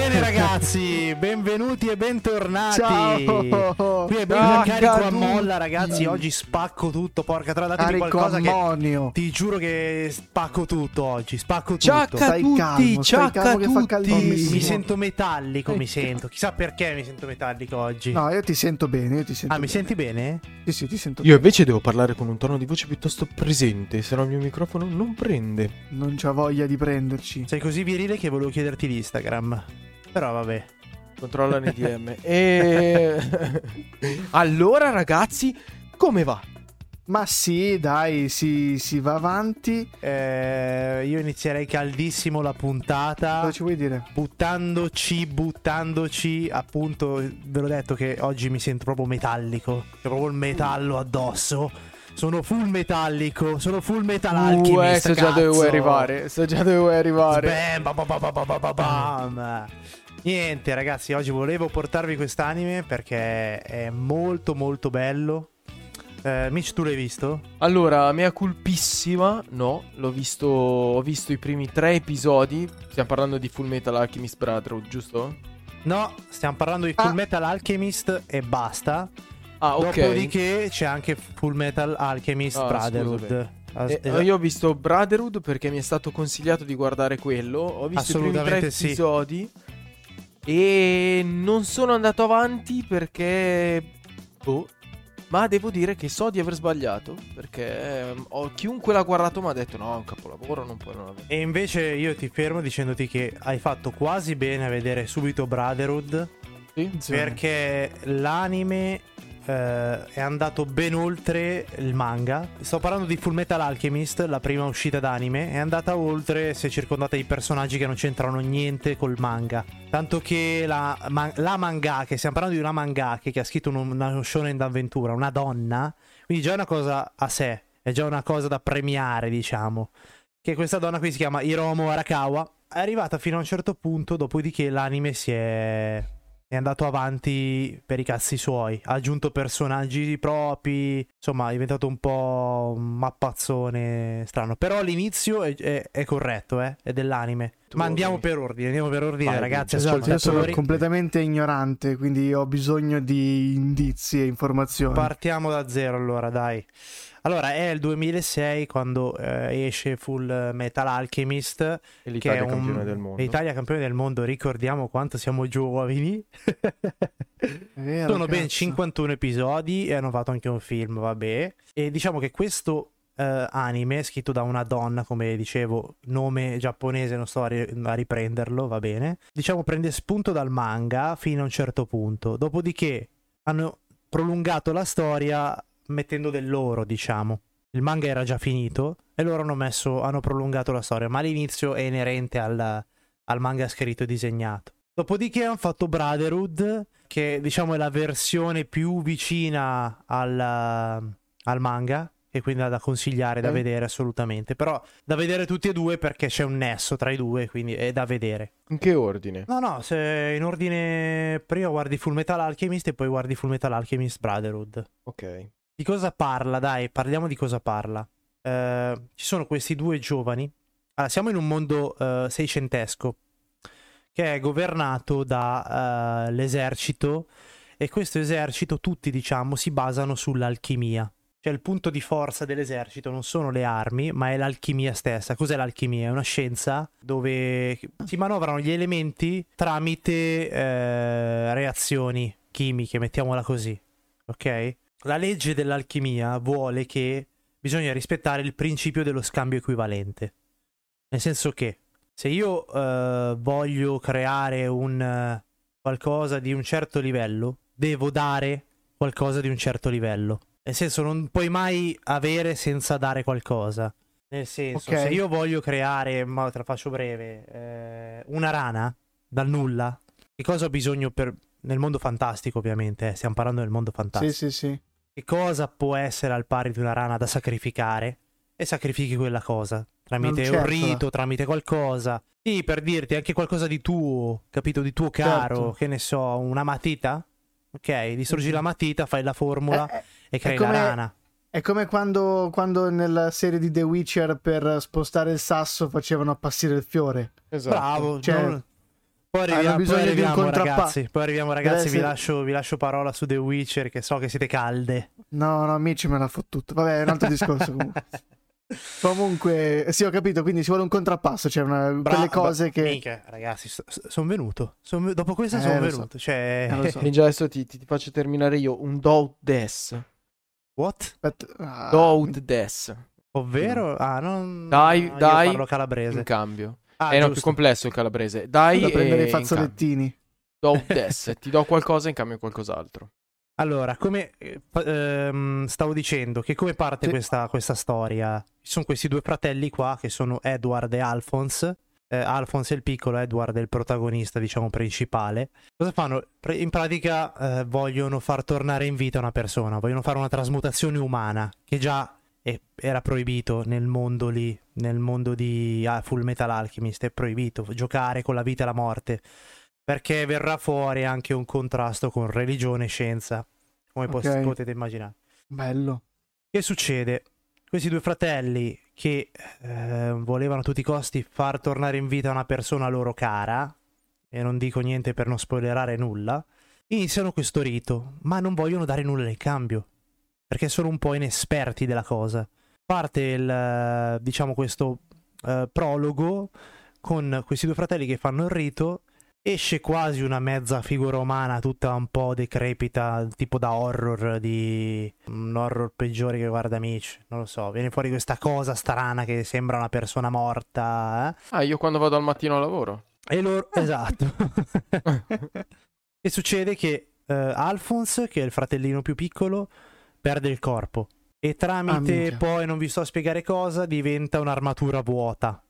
Bene ragazzi, benvenuti e bentornati. Ciao. Qui è Ciao, carico a tutti. molla ragazzi, oggi spacco tutto, porca tra datemi Carico qualcosa ammonio. che ti giuro che spacco tutto oggi, spacco tutto. Ciacca Stai tutti, calmo, stai calmo che fa tutti. caldissimo. Mi sento metallico, mi sento. Chissà perché mi sento metallico oggi. No, io ti sento bene, io ti sento ah, mi bene. senti bene? Sì, sì, ti sento Io invece devo parlare con un tono di voce piuttosto presente, se no il mio microfono non prende. bene. Non c'ha voglia di prenderci. Sei così virile che volevo chiederti l'Instagram. Però vabbè. Controllano i DM. e... allora ragazzi, come va? Ma sì, dai, si, si va avanti. Eh, io inizierei caldissimo la puntata. Cosa ci vuoi dire? Buttandoci, buttandoci. Appunto, ve l'ho detto che oggi mi sento proprio metallico. C'è proprio il metallo addosso. Sono full metallico, sono full metal uh, alchemist. Eh, so già cazzo. dove vuoi arrivare, so già dove vuoi arrivare. Bam, ba ba bam, bam, bam, bam. Niente ragazzi, oggi volevo portarvi quest'anime perché è molto molto bello. Eh, Mitch, tu l'hai visto? Allora, mea culpissima, no, l'ho visto, ho visto i primi tre episodi, stiamo parlando di Full Metal Alchemist Brotherhood, giusto? No, stiamo parlando di Full Ah. Metal Alchemist e basta. Ah, ok. Dopodiché c'è anche Full Metal Alchemist Ah, Brotherhood. scusami. Eh, io ho visto Brotherhood perché mi è stato consigliato di guardare quello. Ho visto i primi tre Assolutamente sì. episodi. E non sono andato avanti perché. Boh. Ma devo dire che so di aver sbagliato. Perché ehm, ho- chiunque l'ha guardato mi ha detto: no, è un capolavoro, non puoi non. E invece io ti fermo dicendoti che hai fatto quasi bene a vedere subito Brotherhood. Sì? Perché l'anime eh, è andato ben oltre il manga. Sto parlando di Full Metal Alchemist, la prima uscita d'anime. È andata oltre, si è circondata di personaggi che non c'entrano niente col manga. Tanto che la, ma- la manga, che stiamo parlando di una manga che ha scritto un- una shonen d'avventura, una donna. Quindi già è una cosa a sé, è già una cosa da premiare, diciamo. Che questa donna qui si chiama Hiromo Arakawa. È arrivata fino a un certo punto, dopodiché l'anime si è è andato avanti per i cazzi suoi, ha aggiunto personaggi propri, insomma è diventato un po' un mappazzone strano, però l'inizio è, è- è corretto, eh, è dell'anime. Tu Ma andiamo per ordine, andiamo per ordine Vai, ragazzi, Esatto, io sono completamente ignorante, quindi ho bisogno di indizi e informazioni. Partiamo da zero allora, dai. Allora, è il 2006 quando eh, esce Full Metal Alchemist, E che l'Italia è è un... campione del mondo. L'Italia campione del mondo, ricordiamo quanto siamo giovani. Vero, Sono ben cazzo. 51 episodi e hanno fatto anche un film, vabbè. E diciamo che questo eh, anime, scritto da una donna, come dicevo, nome giapponese, non sto a, ri- a riprenderlo, va bene. Diciamo prende spunto dal manga fino a un certo punto. Dopodiché hanno prolungato la storia mettendo del loro, diciamo. Il manga era già finito e loro hanno messo, hanno prolungato la storia, ma l'inizio è inerente al, al manga scritto e disegnato. Dopodiché hanno fatto Brotherhood, che diciamo è la versione più vicina al, al manga, e quindi è da consigliare, da Ok. vedere assolutamente. Però da vedere tutti e due perché c'è un nesso tra i due, quindi è da vedere. In che ordine? No, no, se in ordine prima guardi Full Metal Alchemist e poi guardi Full Metal Alchemist Brotherhood. Ok. Di cosa parla? Dai, parliamo di cosa parla. Eh, ci sono questi due giovani. Allora, siamo in un mondo eh, seicentesco che è governato dall'esercito e questo esercito, tutti diciamo, si basano sull'alchimia. Cioè il punto di forza dell'esercito non sono le armi, ma è l'alchimia stessa. Cos'è l'alchimia? È una scienza dove si manovrano gli elementi tramite eh, reazioni chimiche, mettiamola così. Ok? La legge dell'alchimia vuole che bisogna rispettare il principio dello scambio equivalente. Nel senso che se io eh, voglio creare un eh, qualcosa di un certo livello, devo dare qualcosa di un certo livello. Nel senso, non puoi mai avere senza dare qualcosa. Nel senso, Ok. se io voglio creare, ma te la faccio breve, eh, una rana dal nulla, che cosa ho bisogno per... Nel mondo fantastico, ovviamente, eh, stiamo parlando del mondo fantastico. Sì, sì, sì. Che cosa può essere al pari di una rana da sacrificare? E sacrifichi quella cosa. Tramite un lucertola. rito, tramite qualcosa. Sì, per dirti anche qualcosa di tuo, capito? Di tuo caro, Certo. che ne so, una matita. Ok, distruggi Mhm. la matita, fai la formula Eh, eh, e crei come- la rana. È come quando, quando nella serie di The Witcher per spostare il sasso facevano appassire il fiore. Esatto. Bravo, Cioè, non- Poi Hanno arriviamo, poi bisogno di un arriviamo contrappa- ragazzi, poi arriviamo ragazzi, vi, lascio, vi lascio parola su The Witcher che so che siete calde. No, no, Mitch me l'ha fottuto. Vabbè, è un altro discorso comunque. Comunque, sì, ho capito, quindi ci vuole un contrappasso, cioè una, Bra- quelle cose bra- che... Mica, ragazzi, sono venuto. Son dopo questa Eh, sono lo so. venuto. Cioè, Eh, so. Ninja, adesso ti, ti- ti faccio terminare io. Un Doubt Des. what? Aspetta, ah, Doubt Des. Ovvero? Ah, non... Dai, no, io dai. parlo calabrese. In cambio. Ah, eh no, più giusto. complesso il calabrese. Dai, da prendere i fazzolettini. Doubt Des. ti do qualcosa in cambio di qualcos'altro. Allora, come eh, ehm, stavo dicendo, che come parte Sì. questa, questa storia? Ci sono questi due fratelli qua che sono Edward e Alphonse. Eh, Alphonse è il piccolo, Edward è il protagonista, diciamo, principale. Cosa fanno? Pre- In pratica eh, vogliono far tornare in vita una persona, vogliono fare una trasmutazione umana, che già è- era proibito nel mondo lì, nel mondo di ah, Full Metal Alchemist, è proibito giocare con la vita e la morte, perché verrà fuori anche un contrasto con religione e scienza, come pos- Ok. potete immaginare. Bello. Che succede? Questi due fratelli che eh, volevano a tutti i costi far tornare in vita una persona loro cara, e non dico niente per non spoilerare nulla, iniziano questo rito, ma non vogliono dare nulla in cambio, perché sono un po' inesperti della cosa. Parte il, eh, diciamo, questo eh, prologo con questi due fratelli che fanno il rito esce quasi una mezza figura umana tutta un po' decrepita, tipo da horror di un horror peggiore che guarda Mitch, non lo so, viene fuori questa cosa strana che sembra una persona morta, eh? Ah, io quando vado al mattino al lavoro. E loro esatto. e succede che eh, Alphonse, che è il fratellino più piccolo, perde il corpo e Ah, tramite minchia. poi non vi sto a spiegare cosa, diventa un'armatura vuota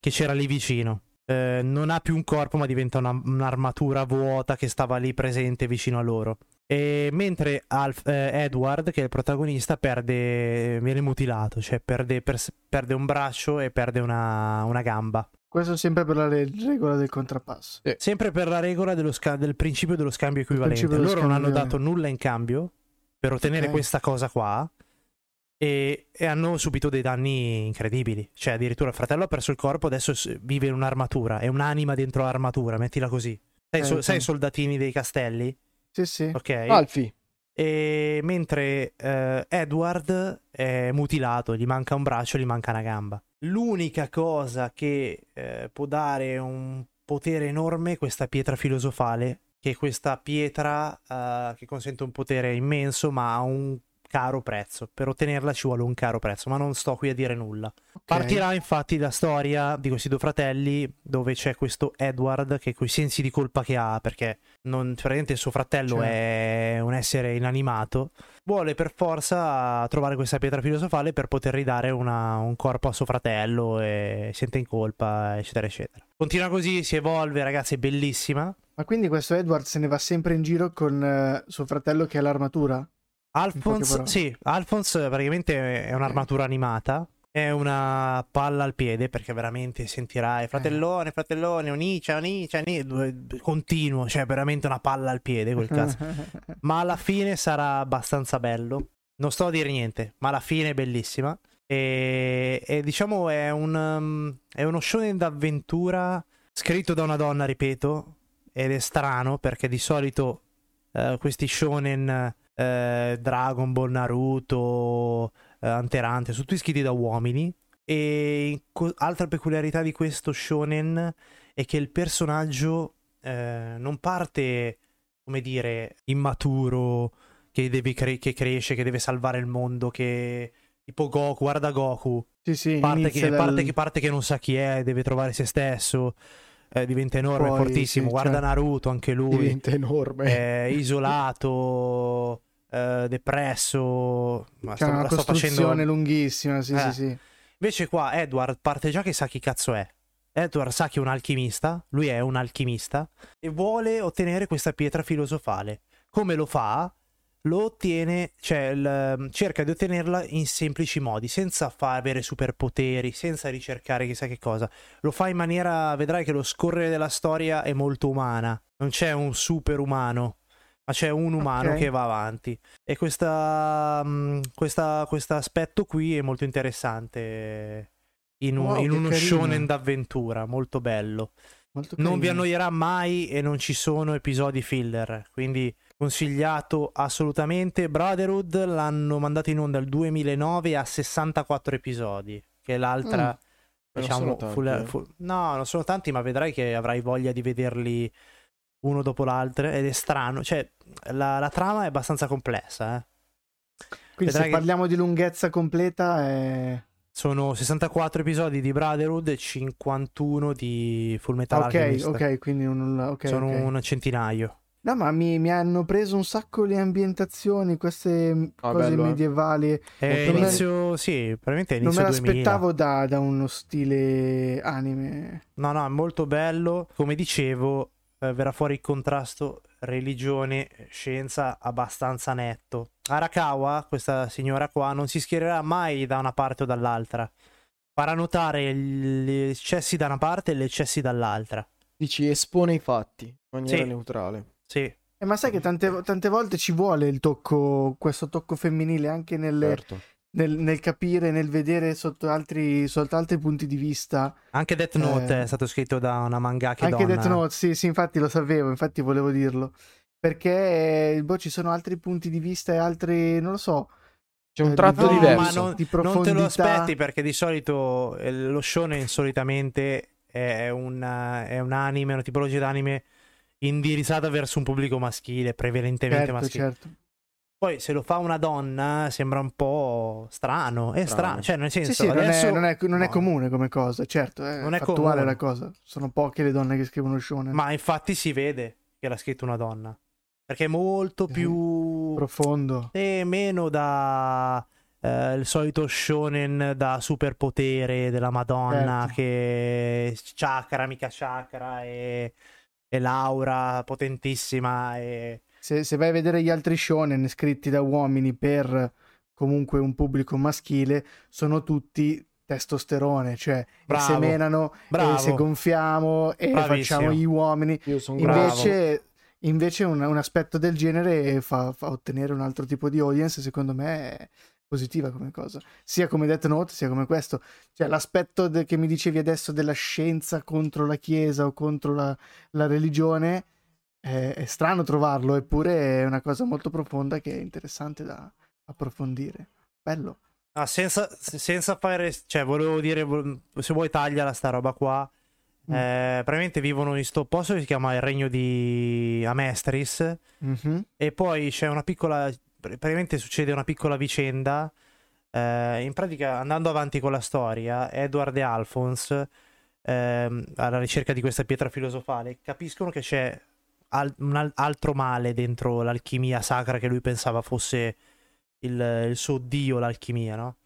che c'era lì vicino. Eh, non ha più un corpo, ma diventa una- un'armatura vuota che stava lì presente vicino a loro. E mentre Alf- eh, Edward, che è il protagonista, perde, viene mutilato, cioè perde, pers- perde un braccio e perde una, una gamba. Questo sempre per la re- regola del contrappasso. Sempre per la regola dello sca- del principio dello scambio equivalente. dello Loro non hanno scambio, dato nulla in cambio per ottenere Ok. questa cosa qua. E, e hanno subito dei danni incredibili. Cioè, addirittura il fratello ha perso il corpo, adesso vive in un'armatura. È un'anima dentro l'armatura, mettila così. Sai, so- Ok. sai i soldatini dei castelli? Sì, sì. Ok. Alfi. E mentre eh, Edward è mutilato, gli manca un braccio, gli manca una gamba. L'unica cosa che eh, può dare un potere enorme questa pietra filosofale, che è questa pietra eh, che consente un potere immenso, ma ha un caro prezzo. Per ottenerla ci vuole un caro prezzo, ma non sto qui a dire nulla. Ok. Partirà infatti la storia di questi due fratelli dove c'è questo Edward che coi sensi di colpa che ha perché non, praticamente il suo fratello Certo. è un essere inanimato vuole per forza trovare questa pietra filosofale per poter ridare una- un corpo a suo fratello e sente in colpa eccetera eccetera. Continua così, si evolve ragazzi, è bellissima. Ma quindi questo Edward se ne va sempre in giro con eh, suo fratello che ha l'armatura? Alphonse, sì, Alphonse praticamente è un'armatura animata. È una palla al piede perché veramente sentirai fratellone, fratellone, onicia, onicia, onicia, continuo, cioè veramente una palla al piede quel cazzo. Ma alla fine sarà abbastanza bello. Non sto a dire niente, ma alla fine è bellissima. E, e diciamo è, un, um, è uno shonen d'avventura scritto da una donna, ripeto, ed è strano perché di solito eh, questi shonen eh, Dragon Ball, Naruto, eh, Hunter Hunter, sono tutti scritti da uomini. E co- altra peculiarità di questo shonen è che il personaggio eh, non parte, come dire, immaturo, che, deve cre- che cresce, che deve salvare il mondo, che tipo Goku, guarda Goku, Sì, sì, parte che, dal- parte, che, parte che non sa chi è, deve trovare se stesso, eh, diventa enorme, Poi, fortissimo. sì, Guarda certo. Naruto, anche lui Diventa enorme. è isolato, eh, depresso. Ma C'è sto, una costruzione facendo. lunghissima, sì, Eh. sì, sì. Invece, qua Edward parte già che sa chi cazzo è. Edward sa che è un alchimista, lui è un alchimista e vuole ottenere questa pietra filosofale. Come lo fa? Lo ottiene, cioè il- cerca di ottenerla in semplici modi, senza far avere superpoteri, senza ricercare chissà che cosa. Lo fa in maniera, vedrai che lo scorrere della storia è molto umana. Non c'è un superumano, ma c'è un umano Ok. che va avanti. E questa, questo aspetto qui è molto interessante in, un- Wow, in uno carino. shonen d'avventura, molto bello. Molto Non vi annoierà mai e non ci sono episodi filler, quindi consigliato assolutamente. Brotherhood l'hanno mandato in onda il 2009 a 64 episodi, che è l'altra, Mm. diciamo, tanti, full- eh. full- no, non sono tanti, ma vedrai che avrai voglia di vederli uno dopo l'altro ed è strano, cioè la, la trama è abbastanza complessa, eh. Quindi se vedrai che- parliamo di lunghezza completa è... Sono 64 episodi di Brotherhood e 51 di Full Metal Ok, Alchemist. ok, quindi un... ok, Sono ok. un centinaio. No, ma mi, mi hanno preso un sacco le ambientazioni, queste Ah, cose bello, eh. medievali. È Non me- inizio, sì, probabilmente è Non me inizio 2000. l'aspettavo da, da uno stile anime. No, no, è molto bello. Come dicevo, eh, verrà fuori il contrasto religione-scienza abbastanza netto. Arakawa, questa signora qua, non si schiererà mai da una parte o dall'altra. Farà notare gli eccessi da una parte e gli eccessi dall'altra. Dici espone i fatti in maniera Sì. neutrale. Sì, Eh, ma sai che tante, tante volte ci vuole il tocco, questo tocco femminile anche nel, Certo. nel- nel capire, nel vedere sotto altri, sotto altri punti di vista. anche Death Note Eh. è stato scritto da una mangaka anche donna. Death Note, sì, sì, infatti lo sapevo, infatti volevo dirlo. Perché eh, boh, ci sono altri punti di vista e altri, non lo so. C'è un eh, tratto No, diverso. ma non, di non te profondità. lo aspetti perché di solito eh, lo shonen solitamente è un, è un anime, una tipologia d'anime indirizzata verso un pubblico maschile, prevalentemente Certo, maschile. certo. Poi se lo fa una donna sembra un po' strano, è strano, Strano. cioè nel senso Sì, sì, non, adesso è, non è- non è comune come cosa, certo, è Non è fattuale comune. la cosa. Sono poche le donne che scrivono shonen. Ma infatti si vede che l'ha scritto una donna, perché è molto Sì. più Profondo. e meno da eh, il solito shonen da superpotere della Madonna Certo. che chakra, mica chakra e, e Laura potentissima e Se, se vai a vedere gli altri shonen scritti da uomini per comunque un pubblico maschile, sono tutti testosterone, cioè e Bravo. se menano bravo e se gonfiamo e Bravissimo. facciamo gli uomini. Io sono Bravo. Invece, invece un, un aspetto del genere fa, fa ottenere un altro tipo di audience, secondo me è positiva come cosa, sia come Death Note sia come questo. Cioè l'aspetto de- che mi dicevi adesso della scienza contro la chiesa o contro la, la religione è, è strano trovarlo, eppure è una cosa molto profonda che è interessante da approfondire. Bello. Ah, senza, senza fare cioè volevo dire se vuoi tagliala sta roba qua Mm. eh, praticamente vivono in sto posto che si chiama il regno di Amestris Mhm. E poi c'è una piccola. Praticamente succede una piccola vicenda. eh, in pratica, andando avanti con la storia, Edward e Alphonse, ehm, alla ricerca di questa pietra filosofale, capiscono che c'è al- un al- altro male dentro l'alchimia sacra che lui pensava fosse il, il suo dio, l'alchimia, no?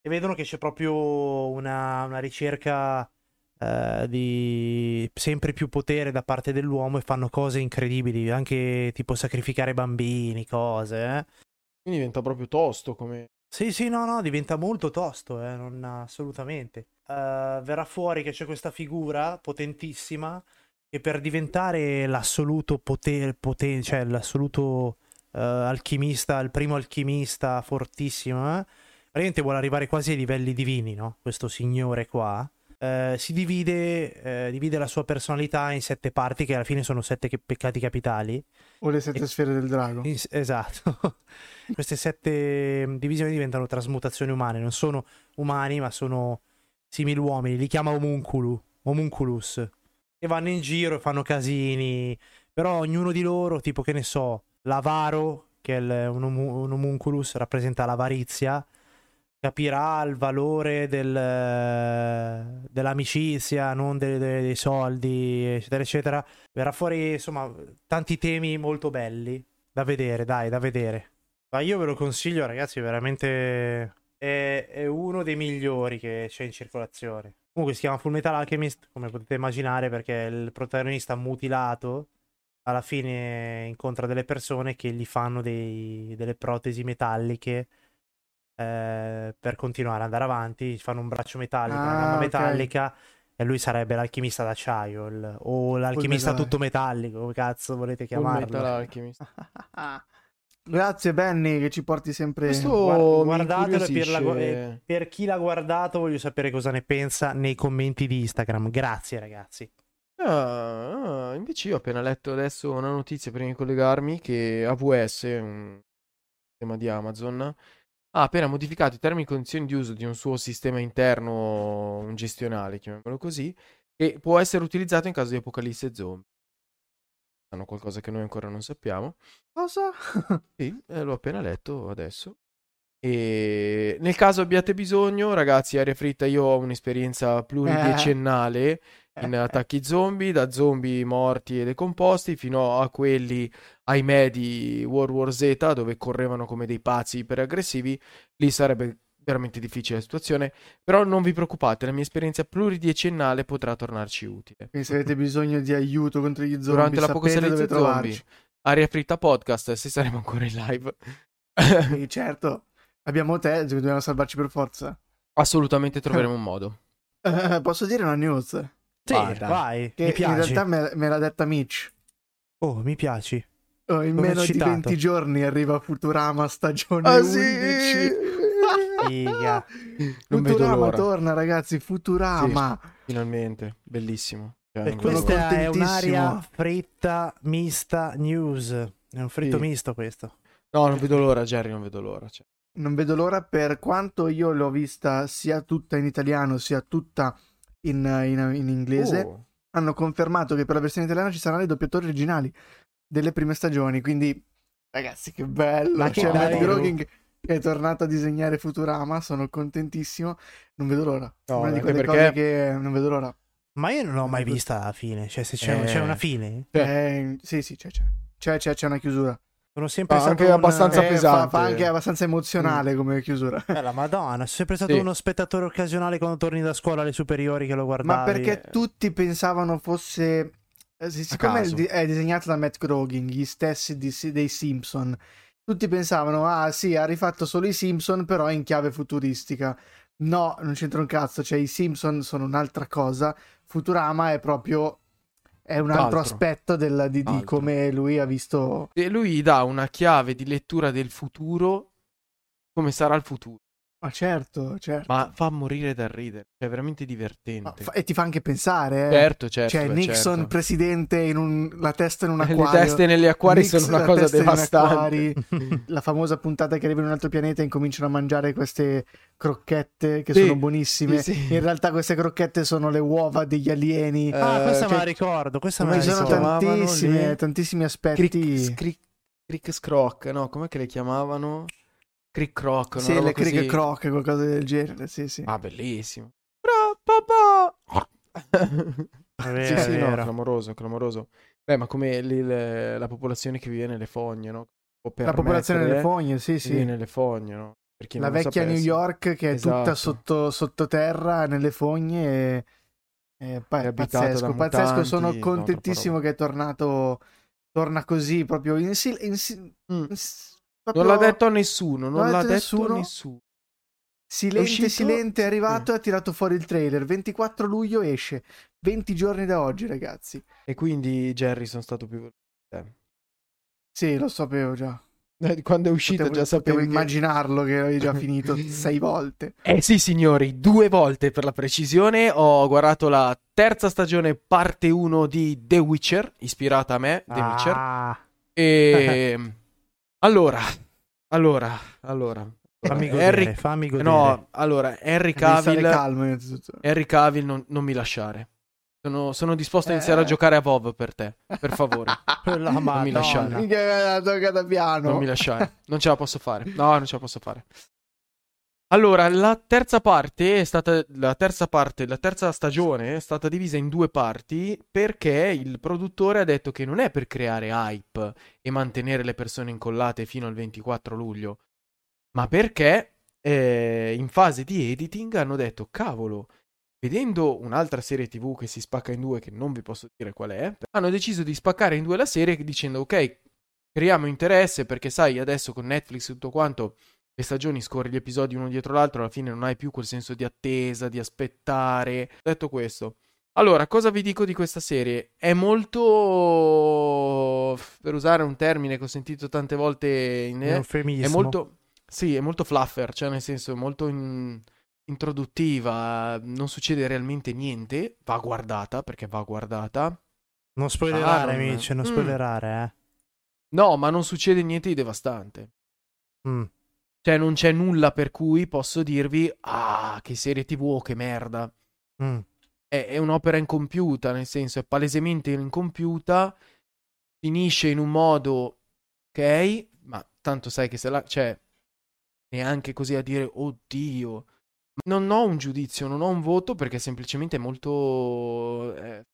E vedono che c'è proprio una, una ricerca eh, di sempre più potere da parte dell'uomo e fanno cose incredibili, anche tipo sacrificare bambini, cose. eh. Quindi diventa proprio tosto come... Sì, sì, no, no, diventa molto tosto, eh, non, assolutamente. Eh, verrà fuori che c'è questa figura potentissima che per diventare l'assoluto potere, poten- cioè l'assoluto eh, alchimista, il primo alchimista fortissimo, eh, praticamente vuole arrivare quasi ai livelli divini, no? Questo signore qua. Eh, si divide, eh, divide la sua personalità in sette parti, che alla fine sono sette che- peccati capitali. O le sette sfere del drago. In- esatto. Queste sette mm, divisioni diventano trasmutazioni umane, non sono umani, ma sono simili uomini. Li chiama homunculu, homunculus. E vanno in giro e fanno casini. Però ognuno di loro, tipo che ne so, l'avaro, che è il- un, homu- un homunculus, rappresenta l'avarizia. Capirà il valore del, dell'amicizia, non de- de- dei soldi, eccetera, eccetera. Verrà fuori, insomma, tanti temi molto belli da vedere, dai, da vedere. Ma io ve lo consiglio, ragazzi, veramente è, è uno dei migliori che c'è in circolazione. Comunque si chiama Full Metal Alchemist, come potete immaginare, perché il protagonista mutilato alla fine incontra delle persone che gli fanno dei- delle protesi metalliche eh, per continuare ad andare avanti. Fanno un braccio metallico, una Ah, gamba ok. metallica. E lui sarebbe l'alchimista d'acciaio il- o l'alchimista Metal. tutto metallico, come cazzo volete chiamarlo. Grazie Benny che ci porti sempre... Questo guardatelo per, la- incuriosisce. e per chi l'ha guardato voglio sapere cosa ne pensa nei commenti di Instagram. Grazie ragazzi. Eh, Ah, ah, invece io ho appena letto adesso una notizia prima di collegarmi che AWS, un sistema di Amazon, ha appena modificato i termini e condizioni di uso di un suo sistema interno, un gestionale, chiamiamolo così, che può essere utilizzato in caso di apocalisse zombie. Hanno qualcosa che noi ancora non sappiamo. Cosa? Sì, eh, l'ho appena letto adesso. E nel caso abbiate bisogno, ragazzi, aria fritta, io ho un'esperienza pluridecennale in attacchi zombie, da zombie morti e decomposti fino a quelli, ahimè, di World War Z, dove correvano come dei pazzi iperaggressivi. Lì sarebbe veramente difficile la situazione, però non vi preoccupate, la mia esperienza pluridecennale potrà tornarci utile. Quindi se avete bisogno di aiuto contro gli zombie, Durante sapete l'apocalisse dove zombie, aria fritta podcast, se saremo ancora in live. Sì, certo, abbiamo te, dobbiamo salvarci per forza. Assolutamente troveremo un modo. Eh, posso dire una news? Sì, Vai, vai. Che mi in piaci. realtà me, me l'ha detta Mitch. Oh, mi piaci. Oh, in Come meno di eccitato. 20 giorni arriva Futurama stagione Ah, 11. Figa. Non vedo Futurama l'ora. torna, ragazzi. Futurama. Finalmente, bellissimo. Cioè, E questa è un'aria fritta mista news. È un fritto Sì. misto questo. No, non vedo l'ora, Jerry, non vedo l'ora. cioè. Non vedo l'ora per quanto io l'ho vista sia tutta in italiano sia tutta in, in- in inglese. Oh, Hanno confermato che per la versione italiana ci saranno i doppiatori originali delle prime stagioni. Quindi, ragazzi, che bello! Ma che C'è Matt. Groening che è tornato a disegnare Futurama. Sono contentissimo. Non vedo l'ora. No, Una di quelle perché- cose che non vedo l'ora. Ma io non l'ho mai vista alla fine. Cioè, se c'è, Eh. c'è una fine. Sì. Eh, sì, sì, c'è, c'è. C'è, c'è, c'è una chiusura. Sono sempre stato anche un- abbastanza Eh, pesante. Fa, fa anche abbastanza emozionale come chiusura. Eh, la madonna, sono sempre stato Sì. uno spettatore occasionale quando torni da scuola alle superiori che lo guardavi. Ma perché tutti pensavano fosse. eh, Siccome è, è disegnato da Matt Groening, gli stessi di- dei Simpson, tutti pensavano: ah, sì, ha rifatto solo i Simpson, però in chiave futuristica. No, non c'entra un cazzo. Cioè, i Simpson sono un'altra cosa. Futurama è proprio. È un altro Altro. aspetto del- di, di come lui ha visto. E lui dà una chiave di lettura del futuro, come sarà il futuro. Ma certo, certo. Ma fa morire dal ridere. È veramente divertente. fa- e ti fa anche pensare, eh. Certo, certo. Cioè, beh, Nixon certo. presidente in un, la testa in un Le acquario. teste negli acquari Nix, sono una cosa devastante. la famosa puntata che arriva in un altro pianeta e incominciano a mangiare queste crocchette che Sì, sono buonissime. sì, sì. In realtà queste crocchette sono le uova degli alieni. Eh, Ah, questa me cioè, la ricordo. Questa me la Ci si sono ricordo. tantissime, tantissimi aspetti. Crick, crick, crick Scroc, no? Com'è che le chiamavano? Crick Croc, sì, le crick croc, qualcosa del genere. Sì, sì. Ah, bellissimo. È sì, vero, sì, è no, clamoroso, clamoroso. Beh, ma come lì le- la popolazione che vive nelle fogne, no? La popolazione delle permettere- fogne, sì, sì. Vive nelle fogne, no? La vecchia New sapesse. York che è tutta Esatto. sotto, sottoterra nelle fogne. E, è pa- È pazzesco, pazzesco. mutanti, Sono no, contentissimo troppa che è tornato. Torna così proprio in, sil- in si- Mm. in s- Non proprio l'ha detto a nessuno, non Non l'ha detto nessuno. nessuno. silente, è uscito- silente, è arrivato Sì. e ha tirato fuori il trailer. 24 luglio esce. 20 giorni da oggi, ragazzi. E quindi Jerry sono stato più veloce. Sì, lo sapevo già. Eh, Quando è uscito Potevo, già potevo sapevo che... immaginarlo che avevi già finito sei volte. Eh sì, signori, due volte per la precisione. Ho guardato la terza stagione, parte 1 di The Witcher, ispirata a me, The Witcher. Ah, E allora, allora, allora. fammi Allora, godere, Henry... fammi godere. No, allora, Henry Cavill, calmo. Henry Cavill non, non mi lasciare. Sono, sono disposto a Eh. iniziare a giocare a WoW per te, per favore. La mi Madonna. lasciare. Non mi lasciare. Non ce la posso fare. No, non ce la posso fare. Allora, la terza parte è stata. La terza parte, la terza stagione è stata divisa in due parti perché il produttore ha detto che non è per creare hype e mantenere le persone incollate fino al 24 luglio, ma perché eh, in fase di editing hanno detto: cavolo, vedendo un'altra serie TV che si spacca in due, che non vi posso dire qual è, hanno deciso di spaccare in due la serie dicendo: ok, creiamo interesse perché sai adesso con Netflix e tutto quanto le stagioni scorri gli episodi uno dietro l'altro alla fine non hai più quel senso di attesa di aspettare detto questo allora cosa vi dico di questa serie è molto per usare un termine che ho sentito tante volte in è molto sì è molto fluffer cioè nel senso è molto in- introduttiva, non succede realmente niente, va guardata perché va guardata. Non spoilerare, amici, non Mm. spoilerare, No, ma non succede niente di devastante. eh. Mm. Cioè, non c'è nulla per cui posso dirvi, ah, che serie TV, oh, che merda. Mm. È, è un'opera incompiuta, nel senso, è palesemente incompiuta, finisce in un modo, ok, ma tanto sai che se la... cioè, neanche così a dire, oddio. Non ho un giudizio, non ho un voto, perché semplicemente è molto... eh,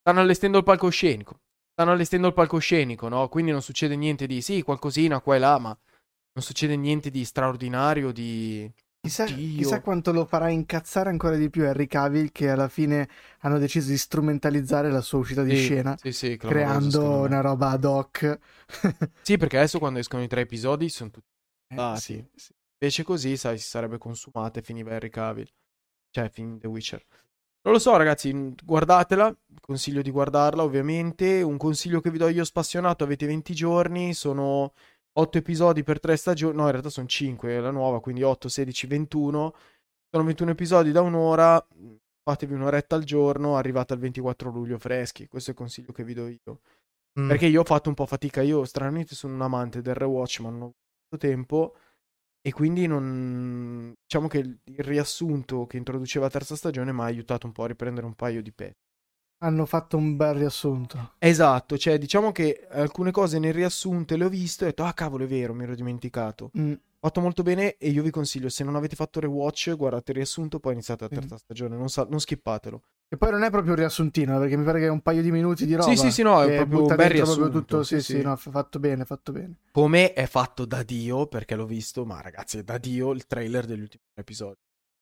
stanno allestendo il palcoscenico. Stanno allestendo il palcoscenico, no? Quindi non succede niente di, sì, qualcosina qua e là, ma non succede niente di straordinario, di... Chissà, chissà quanto lo farà incazzare ancora di più Henry Cavill che alla fine hanno deciso di strumentalizzare la sua uscita di Sì, scena Sì, sì, creando una roba ad hoc. Sì, perché adesso quando escono i tre episodi sono tutti Eh, Ah, sì, sì. Invece così, sai, si sarebbe consumata e finiva Henry Cavill. Cioè, fin The Witcher. Non lo so, ragazzi, guardatela. Consiglio di guardarla, ovviamente. Un consiglio che vi do io spassionato, avete 20 giorni, sono 8 episodi per 3 stagioni. No, in realtà sono 5, la nuova, quindi 8, 16, 21. Sono 21 episodi da un'ora. Fatevi un'oretta al giorno, arrivate al 24 luglio freschi. Questo è il consiglio che vi do io. Mm. Perché io ho fatto un po' fatica. Io, stranamente, sono un amante del rewatch, ma non ho avuto tempo. E quindi non. Diciamo che il riassunto che introduceva la terza stagione mi ha aiutato un po' a riprendere un paio di pezzi. Hanno fatto un bel riassunto. Esatto, cioè diciamo che alcune cose nel riassunto le ho viste e ho detto, ah cavolo, è vero, mi ero dimenticato. Mm. Fatto molto bene e io vi consiglio, se non avete fatto rewatch, guardate il riassunto, poi iniziate la terza stagione, non, sa- non skippatelo. E poi non è proprio un riassuntino, eh, perché mi pare che è un paio di minuti di roba. Sì, sì, sì, no, è proprio un bel riassunto, tutto. Sì, sì, sì, no, fatto bene, fatto bene. Come è fatto da Dio, perché l'ho visto, ma ragazzi, è da Dio il trailer degli ultimi tre episodi.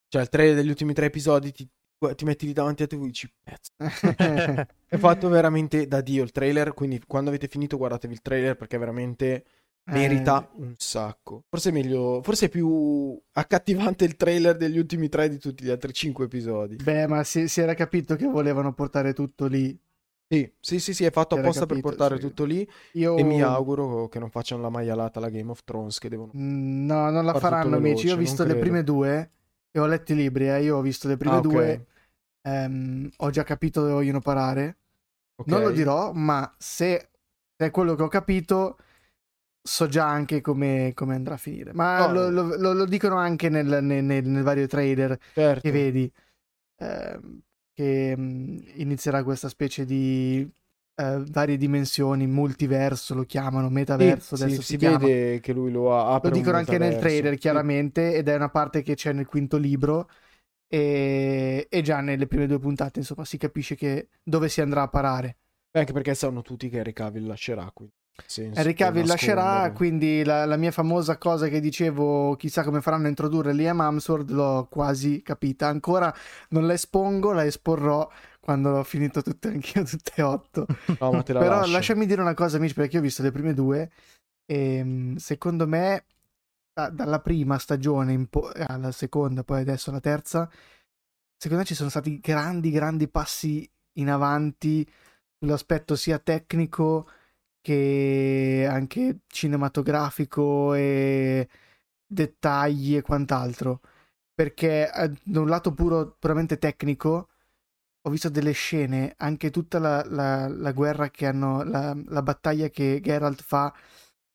Cioè, il trailer degli ultimi tre episodi ti, ti metti lì davanti a te e dici, pezzo. È fatto veramente da Dio il trailer, quindi quando avete finito guardatevi il trailer perché veramente merita Eh, un sacco. Forse è meglio, forse è più accattivante il trailer degli ultimi tre di tutti gli altri cinque episodi. Beh, ma si, si era capito che volevano portare tutto lì. Sì, sì, sì, sì, è fatto Era apposta per capito, portare sì. tutto lì Io... e mi auguro che non facciano la maialata alla Game of Thrones che devono... Mm, No, non la faranno, amici. Io ho veloce, visto le prime due e ho letto i libri. eh. Io ho visto le prime Ah, ok, due. ehm, ho già capito dove vogliono parare. ok. Non lo dirò, ma se è quello che ho capito, so già anche come, come andrà a finire. Ma No. lo, lo- lo- lo dicono anche nel, nel- nel- vario trailer Certo. che vedi. ehm, che mm, inizierà questa specie di eh, varie dimensioni, multiverso lo chiamano, Sì, metaverso sì, adesso si, si, chiama. vede che lui lo ha. Lo dicono anche nel trailer Sì. chiaramente ed è una parte che c'è nel quinto libro e, e già nelle prime due puntate insomma si capisce che dove si andrà a parare. Beh, anche perché sanno tutti che Henry Cavill lascerà. Quindi, nel senso, Henry Cavill lascerà, quindi la, la mia famosa cosa che dicevo, chissà come faranno a introdurre Liam Hemsworth, l'ho quasi capita. Ancora non la espongo, la esporrò quando ho finito tutte, anch'io tutte e otto. No, ma te la Però lascio. lasciami dire una cosa, amici, perché io ho visto le prime due e mh, secondo me da- dalla prima stagione po- alla seconda, poi adesso alla terza, secondo me ci sono stati grandi, grandi passi in avanti sull'aspetto sia tecnico che anche cinematografico e dettagli e quant'altro. Perché eh, da un lato puro, puramente tecnico, ho visto delle scene, anche tutta la, la- la guerra che hanno, la, la battaglia che Geralt fa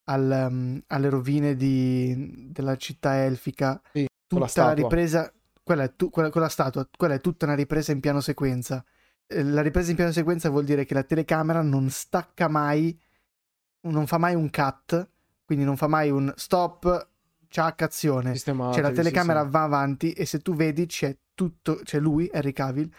al, um, alle rovine di- della città elfica, Sì, tutta la ripresa, quella, è tu- quella, quella statua, quella è tutta una ripresa in piano sequenza. Eh, La ripresa in piano sequenza vuol dire che la telecamera non stacca mai, non fa mai un cut, quindi non fa mai un stop, ciac, azione. Sistematevi, Cioè la sì, telecamera sì. va avanti e se tu vedi c'è tutto, c'è lui, Henry Cavill,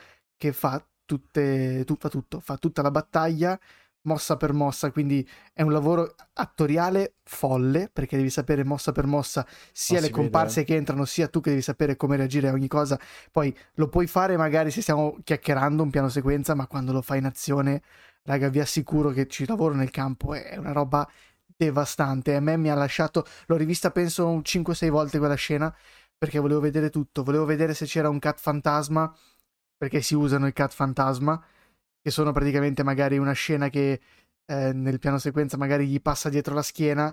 che fa tutte, tu- fa tutto, fa tutta la battaglia mossa per mossa, quindi è un lavoro attoriale folle, perché devi sapere mossa per mossa sia le si vede, comparse che entrano, sia tu che devi sapere come reagire a ogni cosa. Poi lo puoi fare magari se stiamo chiacchierando un piano sequenza, ma quando lo fai in azione, raga, vi assicuro che ci lavoro nel campo, è una roba devastante. A me mi ha lasciato, l'ho rivista penso un 5-6 volte quella scena, perché volevo vedere tutto, volevo vedere se c'era un cat fantasma, perché si usano i cat fantasma, che sono praticamente magari una scena che eh, nel piano sequenza magari gli passa dietro la schiena,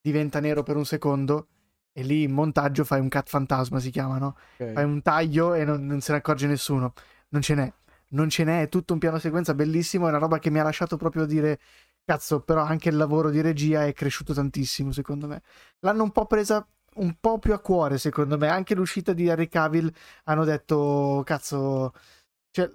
diventa nero per un secondo e lì in montaggio fai un cut fantasma, si chiama, no? Ok. Fai un taglio e non, non se ne accorge nessuno. Non ce n'è. Non ce n'è, è tutto un piano sequenza bellissimo, è una roba che mi ha lasciato proprio dire, cazzo, però anche il lavoro di regia è cresciuto tantissimo, secondo me. L'hanno un po' presa un po' più a cuore, secondo me. Anche l'uscita di Harry Cavill hanno detto, cazzo, cioè,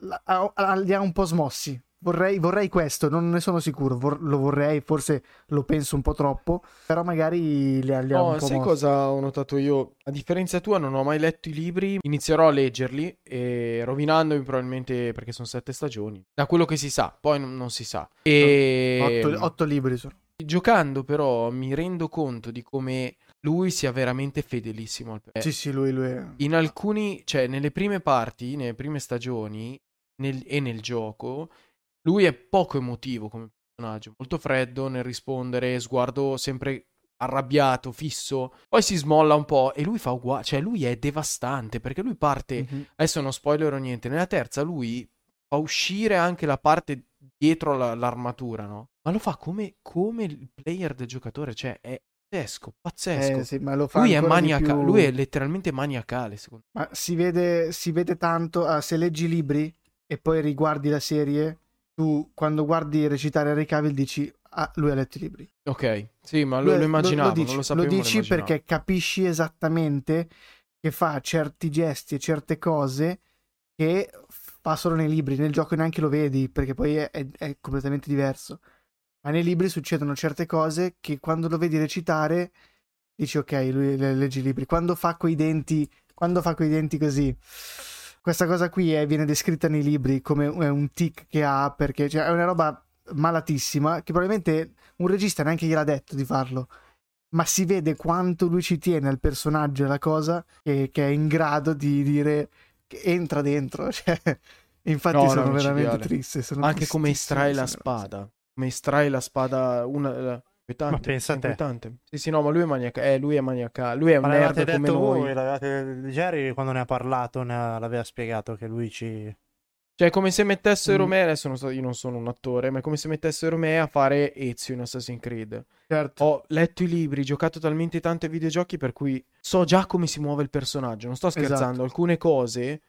li ha un po' smossi. Vorrei, vorrei questo, non ne sono sicuro, vor- lo vorrei, forse lo penso un po' troppo, però magari li li po' sai mossi. cosa ho notato io? A differenza tua, non ho mai letto i libri, inizierò a leggerli e rovinandomi probabilmente perché sono sette stagioni. Da quello che si sa, poi non, non si sa. E Otto, otto libri sono. giocando però mi rendo conto di come lui sia veramente fedelissimo al personaggio. Sì, sì, lui, lui è... In alcuni, cioè nelle prime parti, nelle prime stagioni nel- e nel gioco, lui è poco emotivo come personaggio, molto freddo nel rispondere, sguardo sempre arrabbiato, fisso, poi si smolla un po' e lui fa uguale, cioè lui è devastante perché lui parte, Mhm. adesso non spoiler o niente, nella terza lui fa uscire anche la parte dietro la- l'armatura, no? Ma lo fa come, come il player del giocatore, cioè è pazzesco, pazzesco. Eh, sì, ma lo fa lui è più- lui è letteralmente maniacale, secondo Ma si vede, si vede tanto, ah, se leggi i libri e poi riguardi la serie, tu quando guardi recitare Harry Cavill dici, ah, lui ha letto i libri. me. Ok, sì, ma lo, Lui- lo immaginavo, dici, non lo sapevo, lo dici immaginavo. perché capisci esattamente che fa certi gesti e certe cose che fa solo nei libri, nel gioco neanche lo vedi perché poi è, è- è completamente diverso. Ma nei libri succedono certe cose che quando lo vedi recitare dici ok, lui le- legge i libri. Quando fa quei denti, quando fa quei denti così, questa cosa qui è- viene descritta nei libri come un tic che ha perché cioè, è una roba malatissima che probabilmente un regista neanche gliel'ha detto di farlo. Ma si vede quanto lui ci tiene al personaggio e alla cosa che, che è in grado di dire che entra dentro. Cioè, infatti No, no, sono veramente triste. sono Anche come estrae la spada, come estrae la spada, una... la- inquietante, Ma pensa a te. inquietante. Sì, sì, no, ma lui è maniacale, eh, lui è maniacale, lui è un Ma l'avevate nerd come noi. voi, l'avevate... Jerry quando ne ha parlato ne ha- l'aveva spiegato che lui ci... Cioè, è come se mettessero Mm. me, adesso non so, io non sono un attore, ma è come se mettessero me a fare Ezio in Assassin's Creed. Certo. Ho letto i libri, giocato talmente tanto ai videogiochi per cui so già come si muove il personaggio. Non sto scherzando, Esatto. alcune cose.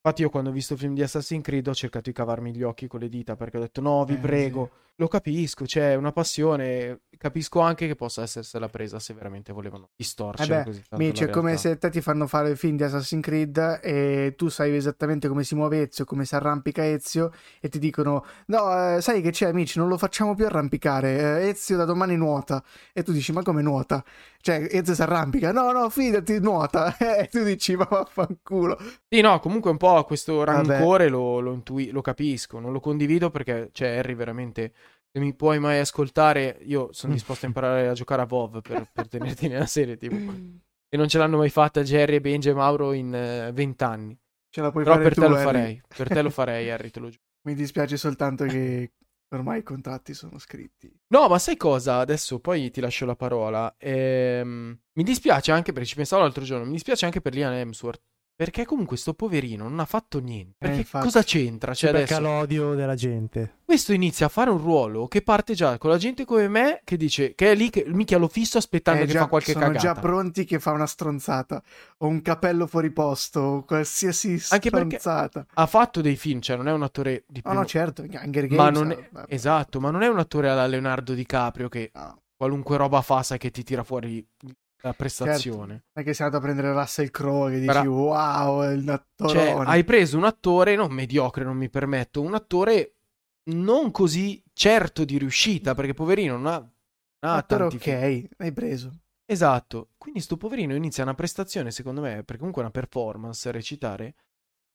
Infatti, io quando ho visto il film di Assassin's Creed ho cercato di cavarmi gli occhi con le dita perché ho detto: No, vi Eh, prego. Lo capisco, c'è una passione. Capisco anche che possa essersela presa se veramente volevano distorcere Eh così tanto. La è come se te ti fanno fare il film di Assassin's Creed e tu sai esattamente come si muove Ezio, come si arrampica Ezio e ti dicono no, eh, sai che c'è Mitch, non lo facciamo più arrampicare, eh, Ezio da domani nuota e tu dici ma come nuota? Cioè Ezio si arrampica, no no fidati nuota e tu dici ma vaffanculo. Sì, no, comunque un po' questo Vabbè. rancore lo, lo intui- lo capisco, non lo condivido perché, cioè, Harry veramente, se mi puoi mai ascoltare, io sono disposto a imparare a giocare a WoW per, per tenerti nella serie, tipo. E non ce l'hanno mai fatta Jerry, Benji e Mauro in eh, vent'anni. Ce la puoi Però fare per tu, te lo Harry. farei, per te lo farei, Harry, te lo giuro. Mi dispiace soltanto che ormai i contratti sono scritti. No, ma sai cosa? Adesso poi ti lascio la parola. Ehm, mi dispiace anche perché ci pensavo l'altro giorno. Mi dispiace anche per Liam Hemsworth. Perché comunque sto poverino non ha fatto niente. Perché Eh, cosa c'entra? Cioè, perché adesso l'odio della gente. questo inizia a fare un ruolo che parte già con la gente come me che dice che è lì che mica lo fisso aspettando Eh, che già- fa qualche sono cagata. già pronti che fa una stronzata o un capello fuori posto o qualsiasi Anche perché- stronzata. Ha fatto dei film, cioè non è un attore di No, primo... no, certo, Hunger Games. ma non eh, è... vabbè, Esatto, ma non è un attore alla Leonardo DiCaprio che no. qualunque roba fa sai che ti tira fuori la prestazione. Non è che sei andato a prendere Russell Crowe che dici Bra- wow, è il Cioè, attorone. hai preso un attore non mediocre, non mi permetto, un attore non così certo di riuscita, perché poverino non ha, non ha attore tanti ok, film. hai preso. Esatto. Quindi sto poverino inizia una prestazione, secondo me, perché comunque è una performance recitare,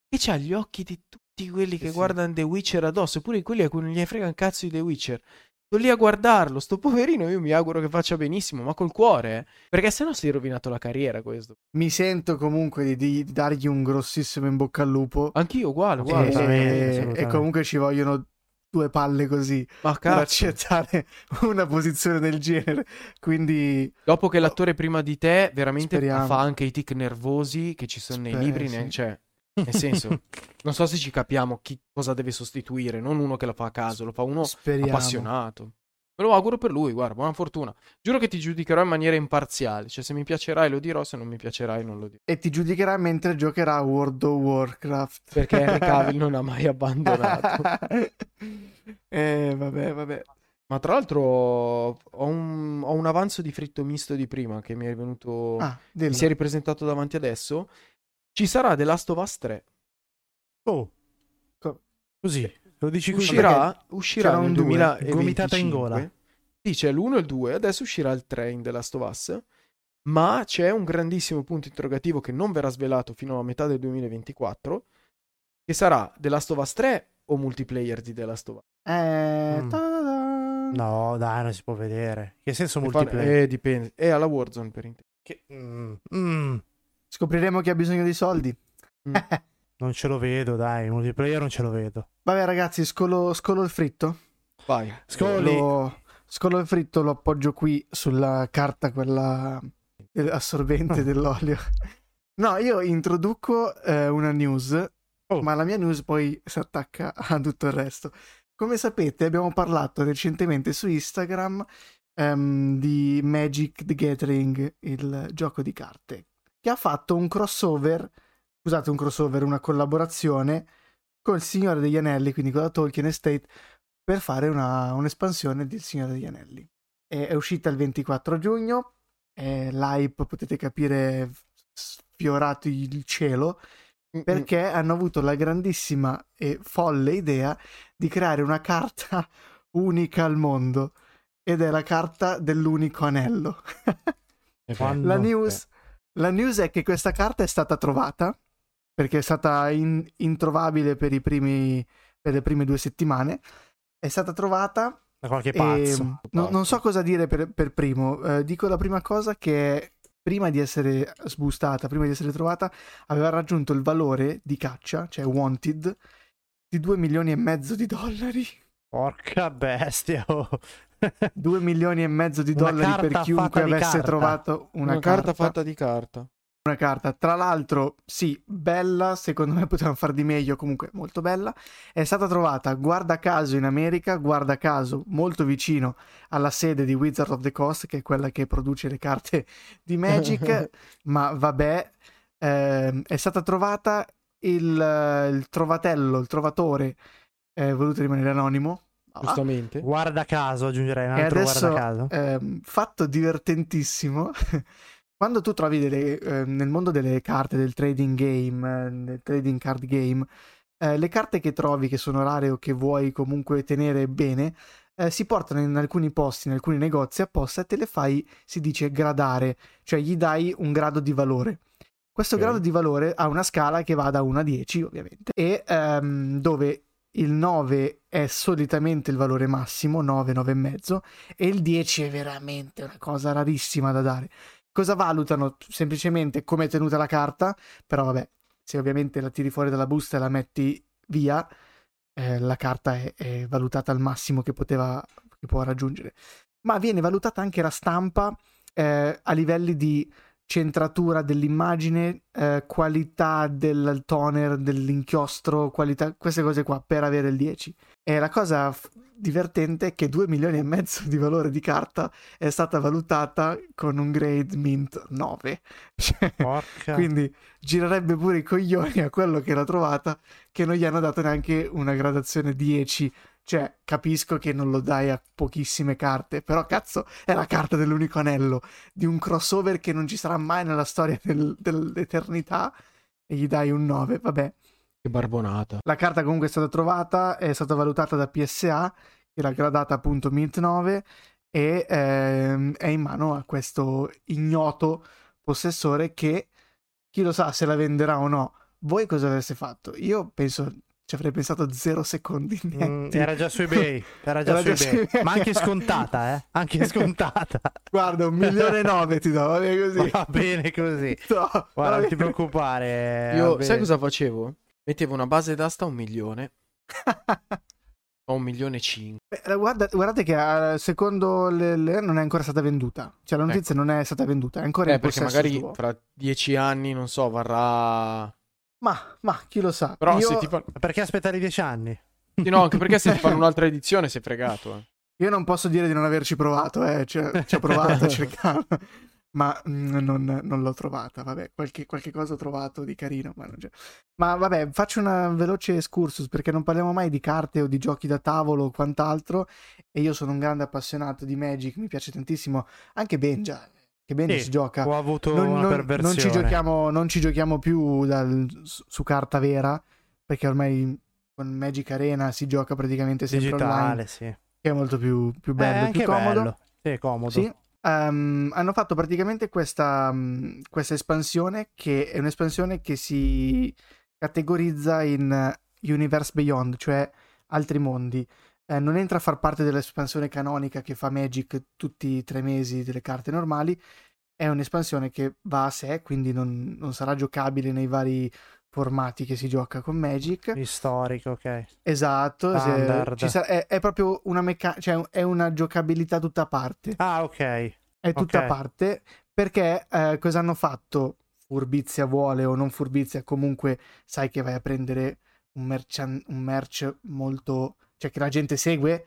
e c'ha gli occhi di tutti quelli che Sì, sì. guardano The Witcher addosso, pure quelli a cui non gli frega un cazzo di The Witcher. Sto lì a guardarlo, sto poverino io mi auguro che faccia benissimo, ma col cuore. Perché sennò si è rovinato la carriera questo. Mi sento comunque di, di dargli un grossissimo in bocca al lupo. Anch'io uguale, E, uguale. E assolutamente. comunque ci vogliono due palle così Ma per accettare una posizione del genere. Quindi Dopo che l'attore prima di te veramente Speriamo. fa anche i tic nervosi che ci sono nei Sper- libri, sì. ne- cioè, nel senso, non so se ci capiamo chi cosa deve sostituire, non uno che lo fa a caso, lo fa uno speriamo. appassionato. Me lo auguro per lui, guarda, buona fortuna. Giuro che ti giudicherò in maniera imparziale. Cioè, se mi piacerai lo dirò, se non mi piacerai non lo dirò. E ti giudicherà mentre giocherà a World of Warcraft. Perché Henry Cavill non ha mai abbandonato. eh, vabbè, vabbè. Ma tra l'altro ho un, ho un avanzo di fritto misto di prima che mi è venuto... Ah, mi si è ripresentato davanti adesso. Ci sarà The Last of Us 3. Oh. Co- Così, lo dici così. Uscirà, uscirà nel un due, 2025. gomitata in gola. Sì, c'è l'1 e il 2, adesso uscirà il 3 in The Last of Us. Ma c'è un grandissimo punto interrogativo che non verrà svelato fino a metà del 2024, che sarà The Last of Us 3 o multiplayer di The Last of Us. Eh, Mm. No, dai, non si può vedere. Che senso E fa- multiplayer? Eh, dipende. È alla Warzone per intero. Che- mm, mm, Scopriremo che ha bisogno di soldi. non ce lo vedo, dai. Multiplayer non ce lo vedo. Vabbè, ragazzi, scolo, scolo il fritto. Vai. Scoli. Lo, scolo il fritto, lo appoggio qui sulla carta, quella eh, assorbente dell'olio. No, io introduco eh, una news, Oh. ma la mia news poi si attacca a tutto il resto. Come sapete, abbiamo parlato recentemente su Instagram ehm, di Magic the Gathering, il gioco di carte, che ha fatto un crossover, scusate, un crossover, una collaborazione col Signore degli Anelli, quindi con la Tolkien Estate, per fare una- un'espansione del Signore degli Anelli. È, è uscita il 24 giugno, l'hype potete capire sfiorato il cielo, perché hanno avuto la grandissima e folle idea di creare una carta unica al mondo ed è la carta dell'unico anello. La, news, la news è che questa carta è stata trovata perché è stata in- introvabile per, i primi, per le prime due settimane. È stata trovata Da qualche e pazzo. no- non so cosa dire per, per primo. Eh, dico la prima cosa che prima di essere sbustata, prima di essere trovata, aveva raggiunto il valore di caccia, cioè wanted, di 2 milioni e mezzo di dollari. Porca bestia. oh. 2 milioni e mezzo di dollari per carta chiunque avesse carta. trovato una, Una, carta fatta di carta. una carta. Tra l'altro, sì, bella, secondo me potevano far di meglio, comunque molto bella. È stata trovata, guarda caso, in America, guarda caso, molto vicino alla sede di Wizard of the Coast, che è quella che produce le carte di Magic, ma vabbè, ehm, è stata trovata il, il trovatello, il trovatore, è voluto rimanere anonimo. Ah, Giustamente. Guarda caso, aggiungerei un e altro adesso, guarda caso. ehm, fatto divertentissimo, quando tu trovi delle, eh, nel mondo delle carte, del trading game, eh, del trading card game, eh, le carte che trovi che sono rare o che vuoi comunque tenere bene, eh, si portano in alcuni posti, in alcuni negozi apposta e te le fai, si dice, gradare, cioè gli dai un grado di valore. Questo Ok. grado di valore ha una scala che va da 1 a 10, ovviamente, e ehm, dove il 9 è solitamente il valore massimo, 9, 9,5, e il 10 è veramente una cosa rarissima da dare. Cosa valutano? Semplicemente come è tenuta la carta, però vabbè, se ovviamente la tiri fuori dalla busta e la metti via, eh, la carta è, è valutata al massimo che, poteva, che può raggiungere. Ma viene valutata anche la stampa eh, a livelli di centratura dell'immagine, eh, qualità del toner, dell'inchiostro, qualità, queste cose qua per avere il 10. E la cosa f- divertente è che 2 milioni e mezzo di valore di carta è stata valutata con un grade mint 9. Cioè, quindi girerebbe pure i coglioni a quello che l'ha trovata che non gli hanno dato neanche una gradazione 10. Cioè, capisco che non lo dai a pochissime carte, però cazzo, è la carta dell'unico anello di un crossover che non ci sarà mai nella storia del- dell'eternità e gli dai un 9, vabbè. Che barbonata. La carta comunque è stata trovata, è stata valutata da PSA, che era gradata appunto Mint 9 e ehm, è in mano a questo ignoto possessore che chi lo sa se la venderà o no. Voi cosa avreste fatto? Io penso ci avrei pensato zero secondi. Mm, era già su eBay. Era già Era su già eBay. su eBay. Ma anche scontata, eh? Anche scontata. Guarda, un milione e nove ti do, va bene così. Va bene così. No, Guarda, non ti preoccupare. Io, sai cosa facevo? Mettevo una base d'asta a un milione. O un milione e cinque. Guarda- guardate che eh, secondo le, le- non è ancora stata venduta. Cioè la notizia non è stata venduta, è ancora Eh, in perché magari suo. fra dieci anni, non so, varrà... Ma, ma chi lo sa? Però Io- se ti. Perché aspettare dieci anni? Sì, no, anche perché se ti fanno un'altra edizione sei fregato. eh. Io non posso dire di non averci provato, eh. Cioè, ci ho provato a cercarlo, ma mm, non, non l'ho trovata. Vabbè, qualche, qualche cosa ho trovato di carino, ma non c'è. Ma vabbè, faccio una veloce excursus perché non parliamo mai di carte o di giochi da tavolo o quant'altro. E io sono un grande appassionato di Magic, mi piace tantissimo. Anche Benja, che Benja Sì, si gioca. Ho avuto Non, una non- perversione. non ci giochiamo, non ci giochiamo più dal- su carta vera, perché ormai con Magic Arena si gioca praticamente sempre online, digitale, sì. che è molto più, più Eh, bello, più anche comodo. bello. Sì, è comodo. Sì. Ehm, hanno fatto praticamente questa, mh, questa espansione che è un'espansione che si categorizza in eh, Universe Beyond, cioè altri mondi. Eh, non entra a far parte dell'espansione canonica che fa Magic tutti i tre mesi delle carte normali. È un'espansione che va a sé, quindi non, non sarà giocabile nei vari formati che si gioca con Magic. Storico, ok. Esatto, se- sa- è, è proprio una meccanica, cioè è una giocabilità tutta a parte. Ah, ok. È tutta a parte perché eh, cosa hanno fatto? Furbizia vuole o non furbizia, comunque sai che vai a prendere un, merchan- un merch molto... cioè che la gente segue,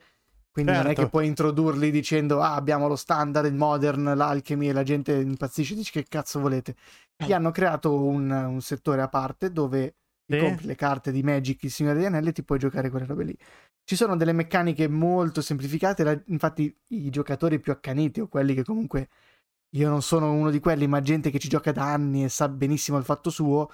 quindi non è Certo. che puoi introdurli dicendo ah abbiamo lo standard, il modern, l'alchemy e la gente impazzisce e dice che cazzo volete. Gli hanno creato un, un settore a parte dove Sì. compri le carte di Magic, il Signore degli Anelli e ti puoi giocare quelle robe lì. Ci sono delle meccaniche molto semplificate, la- infatti i giocatori più accaniti o quelli che comunque io non sono uno di quelli, ma gente che ci gioca da anni e sa benissimo il fatto suo,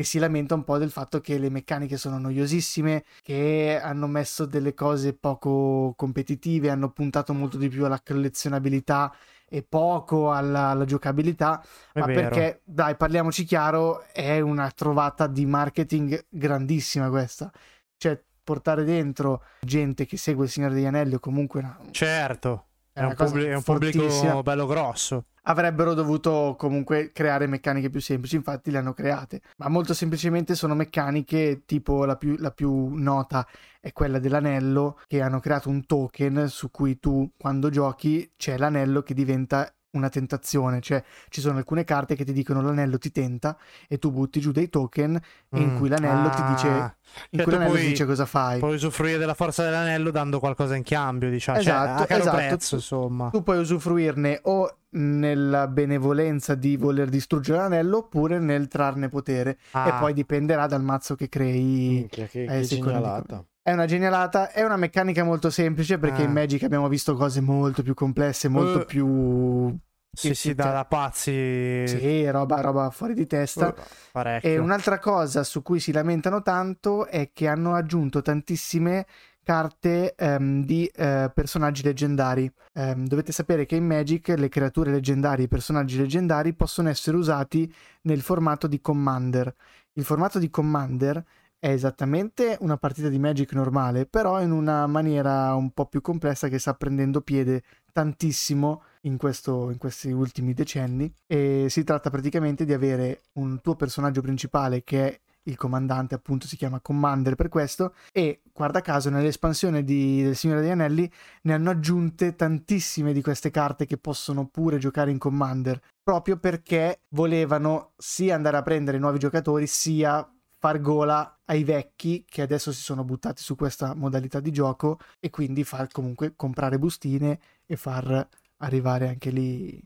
che si lamenta un po' del fatto che le meccaniche sono noiosissime, che hanno messo delle cose poco competitive, hanno puntato molto di più alla collezionabilità e poco alla, alla giocabilità, È ma vero. perché, dai, parliamoci chiaro, è una trovata di marketing grandissima questa. Cioè, portare dentro gente che segue il Signore degli Anelli o comunque una, Certo. È una un, pubblico, è un pubblico bello grosso. avrebbero dovuto comunque creare meccaniche più semplici, infatti le hanno create, ma molto semplicemente sono meccaniche tipo la più, la più nota è quella dell'anello, che hanno creato un token su cui tu quando giochi c'è l'anello che diventa una tentazione, cioè ci sono alcune carte che ti dicono l'anello ti tenta e tu butti giù dei token in Mm. cui l'anello ti dice Ah, in Cioè, cui l'anello ti puoi- dice cosa fai. Puoi usufruire della forza dell'anello dando qualcosa in cambio, diciamo. Esatto, cioè, a caro esatto. prezzo, insomma. tu puoi usufruirne o nella benevolenza di voler distruggere l'anello oppure nel trarne potere e Ah, poi dipenderà dal mazzo che crei. Minchia, che, Eh, che. È una genialata, è una meccanica molto semplice perché Ah. in Magic abbiamo visto cose molto più complesse, molto Eh. più... sì, sì, da, da pazzi. Sì, roba, roba fuori di testa. Parecchio. E un'altra cosa su cui si lamentano tanto è che hanno aggiunto tantissime carte ehm, di eh, personaggi leggendari. Ehm, dovete sapere che in Magic le creature leggendarie i personaggi leggendari possono essere usati nel formato di Commander. Il formato di Commander è esattamente una partita di Magic normale, però in una maniera un po' più complessa che sta prendendo piede tantissimo in, questo- in questi ultimi decenni. E si tratta praticamente di avere un tuo personaggio principale che è il comandante, appunto si chiama Commander per questo, e guarda caso nell'espansione di- del Signore degli Anelli ne hanno aggiunte tantissime di queste carte che possono pure giocare in Commander, proprio perché volevano sia andare a prendere nuovi giocatori, sia far gola ai vecchi che adesso si sono buttati su questa modalità di gioco e quindi far comunque comprare bustine e far arrivare anche lì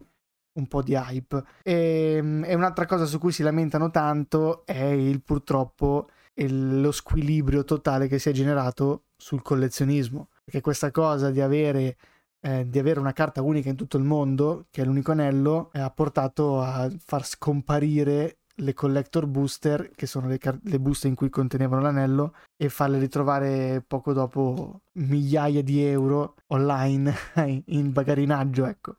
un po' di hype. E, e un'altra cosa su cui si lamentano tanto è il purtroppo il- lo squilibrio totale che si è generato sul collezionismo. Perché questa cosa di avere, eh, di avere una carta unica in tutto il mondo, che è l'unico anello, eh, ha portato a far scomparire le collector booster, che sono le, car- le buste in cui contenevano l'anello, e farle ritrovare poco dopo migliaia di euro online in bagarinaggio, ecco.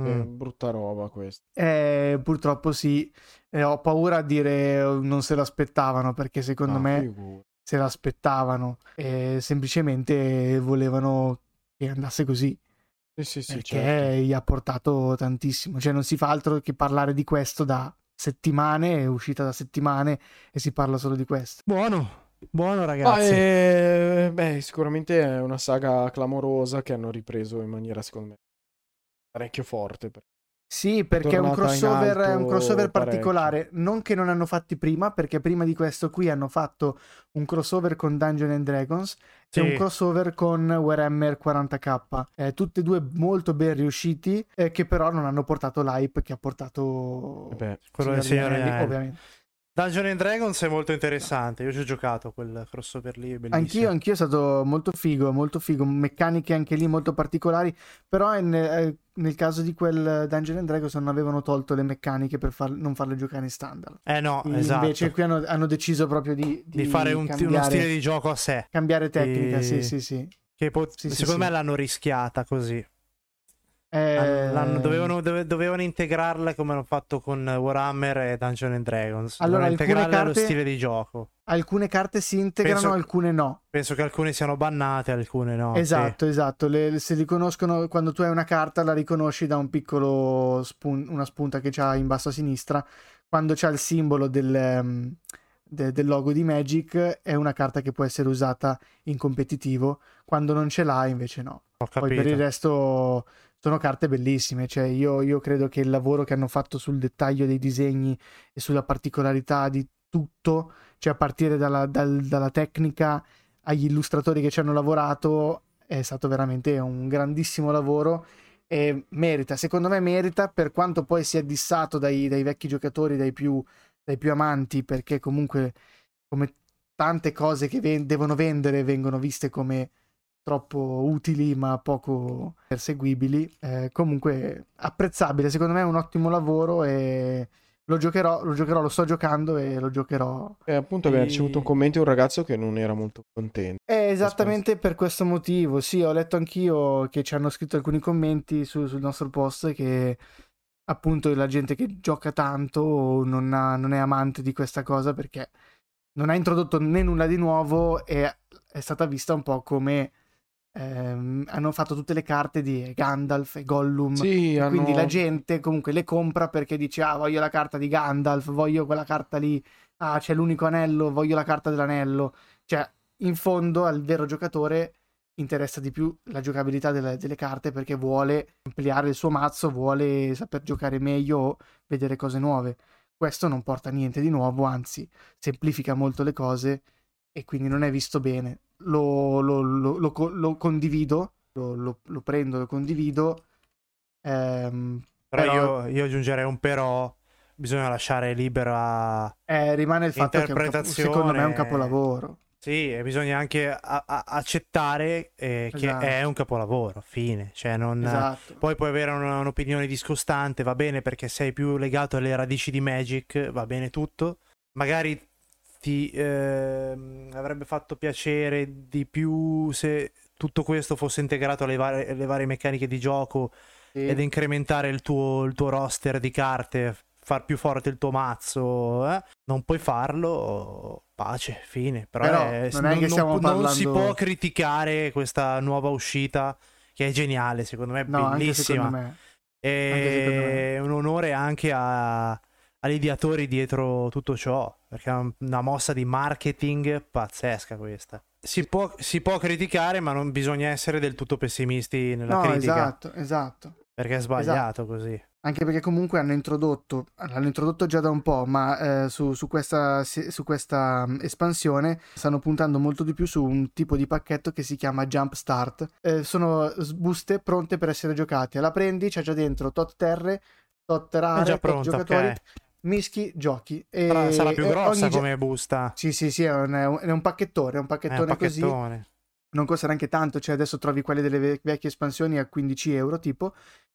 Mm. Eh, brutta roba questa. Eh, purtroppo sì, Eh, ho paura a dire eh, non se l'aspettavano perché secondo No, me figurati. se l'aspettavano e semplicemente volevano che andasse così Sì, sì, sì, perché certo. gli ha portato tantissimo, cioè non si fa altro che parlare di questo da settimane, è uscita da settimane e si parla solo di questo. Buono, buono ragazzi. eh, beh, sicuramente è una saga clamorosa che hanno ripreso in maniera, secondo me, parecchio forte. per- Sì, perché è un crossover, è un alto crossover particolare. Non che non hanno fatti prima, perché prima di questo qui hanno fatto un crossover con Dungeons and Dragons e Sì. un crossover con Warhammer 40k. Eh, tutti e due molto ben riusciti, eh, che però non hanno portato l'hype che ha portato Eh beh, Quello del Signor Signore Anelli. ovviamente. Dungeon and Dragons è molto interessante. Io ci ho giocato quel crossover lì, bellissimo. Anch'io, anch'io è stato molto figo, molto figo, meccaniche anche lì molto particolari, però è ne- eh, nel caso di quel Dungeon and Dragons non avevano tolto le meccaniche per far- non farle giocare in standard. Eh no, esatto. Invece qui hanno, hanno deciso proprio di, di fare un- cambiare, uno stile di gioco a sé. cambiare tecnica, di- sì sì sì. Che po- Sì, sì, secondo sì. me l'hanno rischiata così. Eh, dovevano, dove- dovevano integrarla come hanno fatto con Warhammer e Dungeon and Dragons. Allora, integrarla allo carte- stile di gioco. Alcune carte si integrano, Penso- alcune no. Penso che alcune siano bannate, alcune no. sì. Esatto, esatto. Le, si riconoscono quando tu hai una carta, la riconosci da un piccolo spun- una spunta che c'ha in basso a sinistra. Quando c'ha il simbolo del, ehm, de- del logo di Magic, è una carta che può essere usata in competitivo. Quando non ce l'ha, invece no. Ho Poi per il resto sono carte bellissime. Cioè, io, io credo che il lavoro che hanno fatto sul dettaglio dei disegni e sulla particolarità di tutto, cioè a partire dalla, dal- dalla tecnica agli illustratori che ci hanno lavorato, è stato veramente un grandissimo lavoro. E merita, secondo me merita, per quanto poi sia dissato dai, dai vecchi giocatori, dai più, dai più amanti, perché comunque come tante cose che ven- devono vendere vengono viste come troppo utili ma poco perseguibili. Eh, comunque apprezzabile, secondo me è un ottimo lavoro e lo giocherò, lo giocherò, lo sto giocando e lo giocherò. E appunto abbiamo E- ricevuto un commento di un ragazzo che non era molto contento. È esattamente per questo motivo, sì, ho letto anch'io che ci hanno scritto alcuni commenti su- sul nostro post che appunto la gente che gioca tanto non, ha- non è amante di questa cosa perché non ha introdotto né nulla di nuovo e è stata vista un po' come ehm, hanno fatto tutte le carte di Gandalf e Gollum. Sì, hanno... Quindi la gente comunque le compra perché dice: Ah, voglio la carta di Gandalf, voglio quella carta lì. Ah, c'è l'unico anello, voglio la carta dell'anello. Cioè, in fondo al vero giocatore interessa di più la giocabilità delle, delle carte perché vuole ampliare il suo mazzo, vuole saper giocare meglio o vedere cose nuove. Questo non porta niente di nuovo, anzi, semplifica molto le cose e quindi non è visto bene. Lo, lo- lo- lo co- lo condivido, lo, prendo, lo condivido. ehm, Però, Però- Io, io aggiungerei un però. Bisogna lasciare libera. eh, rimane il fatto che un Interpretazione. secondo me è un capolavoro. Sì, e bisogna anche a- a- accettare eh, che Esatto. è un capolavoro. Fine. Cioè, non. Esatto. Poi puoi avere una- un'opinione discostante, va bene perché sei più legato alle radici di Magic, va bene tutto. Magari ti ehm, avrebbe fatto piacere di più se tutto questo fosse integrato alle varie, alle varie meccaniche di gioco Sì. ed incrementare il tuo, il tuo roster di carte, far più forte il tuo mazzo. eh. Non puoi farlo, pace, fine. Però, Però è- non è che stiamo non- non si parlando- può criticare questa nuova uscita che è geniale, secondo me è No, bellissima. me. Secondo me. E un onore anche a- agli ideatori dietro tutto ciò, perché è una mossa di marketing pazzesca questa. Si può, si può criticare, ma non bisogna essere del tutto pessimisti nella No, critica, esatto, esatto. perché è sbagliato così. Anche perché comunque hanno introdotto, l'hanno introdotto già da un po', ma eh, su, su questa, su questa mm, espansione stanno puntando molto di più su un tipo di pacchetto che si chiama Jump Start. Eh, sono buste pronte per essere giocate. La prendi, c'è già dentro tot terre, tot rare, già tot giocatori, ok. Mischi, giochi. E, Sarà, sarà più grossa ogni ge- come busta. Sì, sì, sì, è un, è un- è un pacchettone, è un È un pacchettone così pacchettone. non costa neanche tanto, cioè adesso trovi quelle delle ve- vecchie espansioni a 15 euro tipo,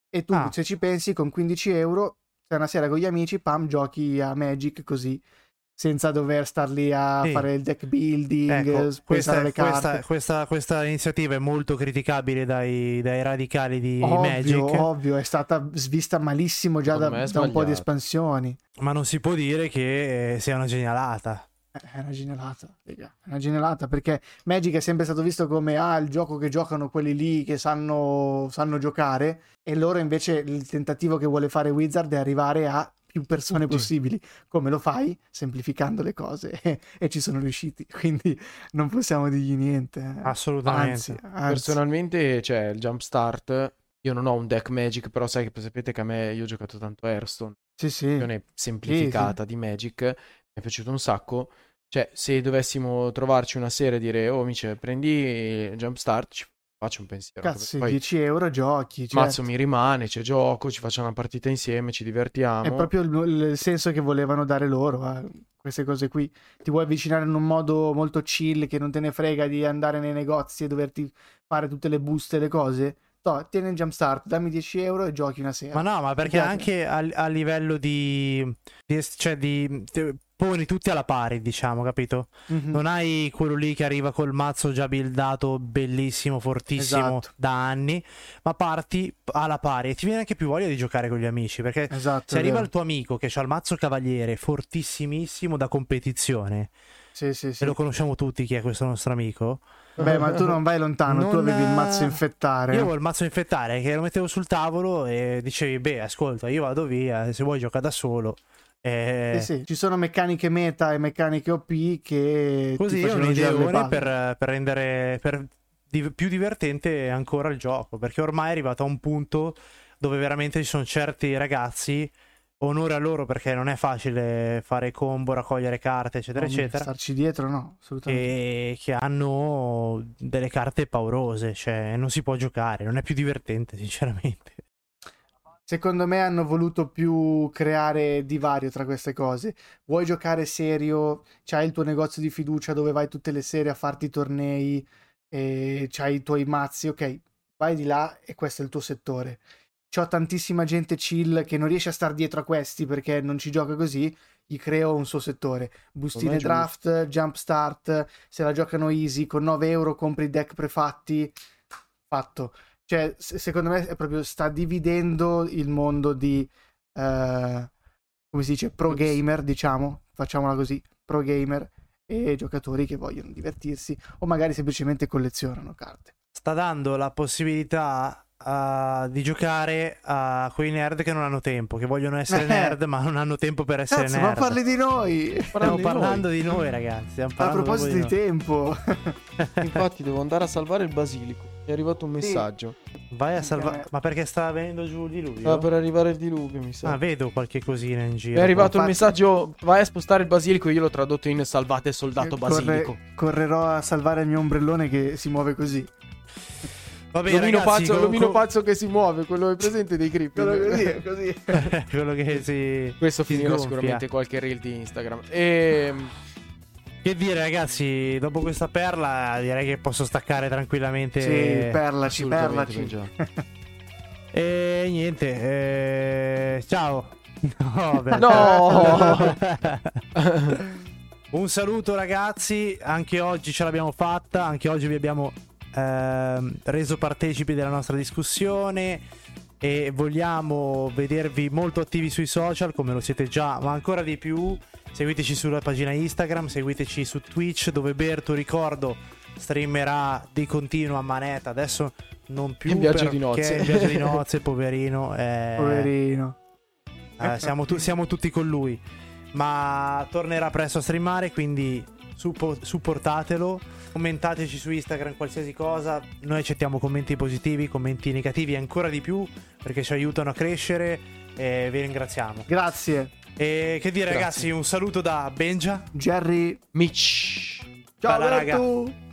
e tu Ah. se ci pensi con 15 euro, una sera con gli amici, pam, giochi a Magic così, senza dover star lì a Sì. fare il deck building, Ecco, pensare questa, alle carte. questa- questa- questa iniziativa è molto criticabile dai, dai radicali di Ovvio, Magic, ovvio, è stata svista malissimo già da, da un po' di espansioni. ma non si può dire che eh, sia una genialata. Eh, È una genialata, raga, è una genialata perché Magic è sempre stato visto come ah, il gioco che giocano quelli lì che sanno, sanno giocare e loro invece il tentativo che vuole fare Wizard è arrivare a più persone Tutti. possibili. Come lo fai? Semplificando le cose e, ci sono riusciti, quindi non possiamo dirgli niente. eh. Assolutamente. Anzi, anzi. Personalmente, cioè, il Jumpstart Io non ho un deck Magic, però sai che sapete che a me io ho giocato tanto Hearthstone, Sì, sì. versione semplificata di Magic, mi è piaciuto un sacco. Cioè, se dovessimo trovarci una sera e dire, oh amici, prendi Jumpstart, ci faccio un pensiero. Cazzo, Poi 10 euro giochi. Cioè, mazzo mi rimane, c'è gioco, ci facciamo una partita insieme, ci divertiamo. È proprio il, il senso che volevano dare loro a queste cose qui. Ti vuoi avvicinare in un modo molto chill che non te ne frega di andare nei negozi e doverti fare tutte le buste e le cose? No, tieni il Jumpstart, dammi 10 euro e giochi una sera. Ma no, ma perché anche a, a livello di, di- cioè di, ti poni tutti alla pari, diciamo, capito? Mhm. Non hai quello lì che arriva col mazzo già buildato, bellissimo, fortissimo Esatto. da anni, ma parti alla pari e ti viene anche più voglia di giocare con gli amici, perché Esatto. se arriva il tuo amico che ha il mazzo cavaliere fortissimissimo da competizione, Sì, sì, e sì. lo conosciamo tutti chi è questo nostro amico, Beh, ma tu non vai lontano, tu Non, avevi il mazzo eh, infettare. io avevo il mazzo infettare che lo mettevo sul tavolo e dicevi, beh, ascolta, io vado via, se vuoi gioca da solo. E... Sì, sì, Ci sono meccaniche meta e meccaniche OP che Così è un'ideone per, per rendere per di- più divertente ancora il gioco, perché ormai è arrivato a un punto dove veramente ci sono certi ragazzi, onore a loro perché non è facile fare combo, raccogliere carte, eccetera, No, eccetera, Starci dietro, no, assolutamente. che, che hanno delle carte paurose, cioè non si può giocare, non è più divertente sinceramente. Secondo me hanno voluto più creare divario tra queste cose. Vuoi giocare serio, c'hai il tuo negozio di fiducia dove vai tutte le sere a farti i tornei e c'hai i tuoi mazzi, ok, vai di là e questo è il tuo settore. C'ho tantissima gente chill che non riesce a star dietro a questi perché non ci gioca così, gli creo un suo settore. Bustine draft, jump start, se la giocano easy, con 9 euro compri i deck prefatti, fatto. Cioè, se- secondo me è proprio sta dividendo il mondo di eh, come si dice, pro gamer, diciamo, facciamola così, pro gamer e giocatori che vogliono divertirsi o magari semplicemente collezionano carte. Sta dando la possibilità ah, di giocare a quei nerd che non hanno tempo, che vogliono essere Eh. nerd ma non hanno tempo per essere Cazzo, ma nerd. parli di noi! Stiamo parlando di noi, ragazzi. A proposito di noi. tempo, Infatti devo andare a salvare il basilico. Mi è arrivato un Sì. messaggio. Vai a salvare. Ma perché sta venendo giù il diluvio? Stava per arrivare il diluvio, mi sa. Ah, vedo qualche cosina in Mi giro. è arrivato il infatti- messaggio, vai a spostare il basilico, io l'ho tradotto in salvate il soldato corre- basilico. correrò a salvare il mio ombrellone che si muove così. Va bene, L'omino, ragazzi, pazzo, co- l'omino co- pazzo che si muove, quello è presente dei creep. così. quello che si. Questo si finirà sgonfia. sicuramente qualche reel di Instagram. Ehm, Che dire, ragazzi, dopo questa perla, direi che posso staccare tranquillamente. Sì, perlaci, perlaci. già. E niente, eh, ciao. No, vabbè. No! Un saluto ragazzi, anche oggi ce l'abbiamo fatta, anche oggi vi abbiamo ehm, reso partecipi della nostra discussione e vogliamo vedervi molto attivi sui social come lo siete già, ma ancora di più. Seguiteci sulla pagina Instagram, seguiteci su Twitch dove Berto, ricordo, streamerà di continuo a manetta, adesso non più In viaggio di nozze. in viaggio di nozze, poverino. eh, Poverino. eh, siamo, tu- siamo tutti con lui. Ma tornerà presto a streamare, quindi suppo- supportatelo. Commentateci su Instagram qualsiasi cosa. Noi accettiamo commenti positivi, commenti negativi ancora di più perché ci aiutano a crescere. E vi ringraziamo. Grazie. E che dire, Grazie. ragazzi, un saluto da Benja. Jerry. Mitch. Ciao Bella, raga.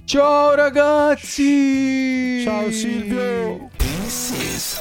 Ciao ragazzi! Ciao Silvio. This is.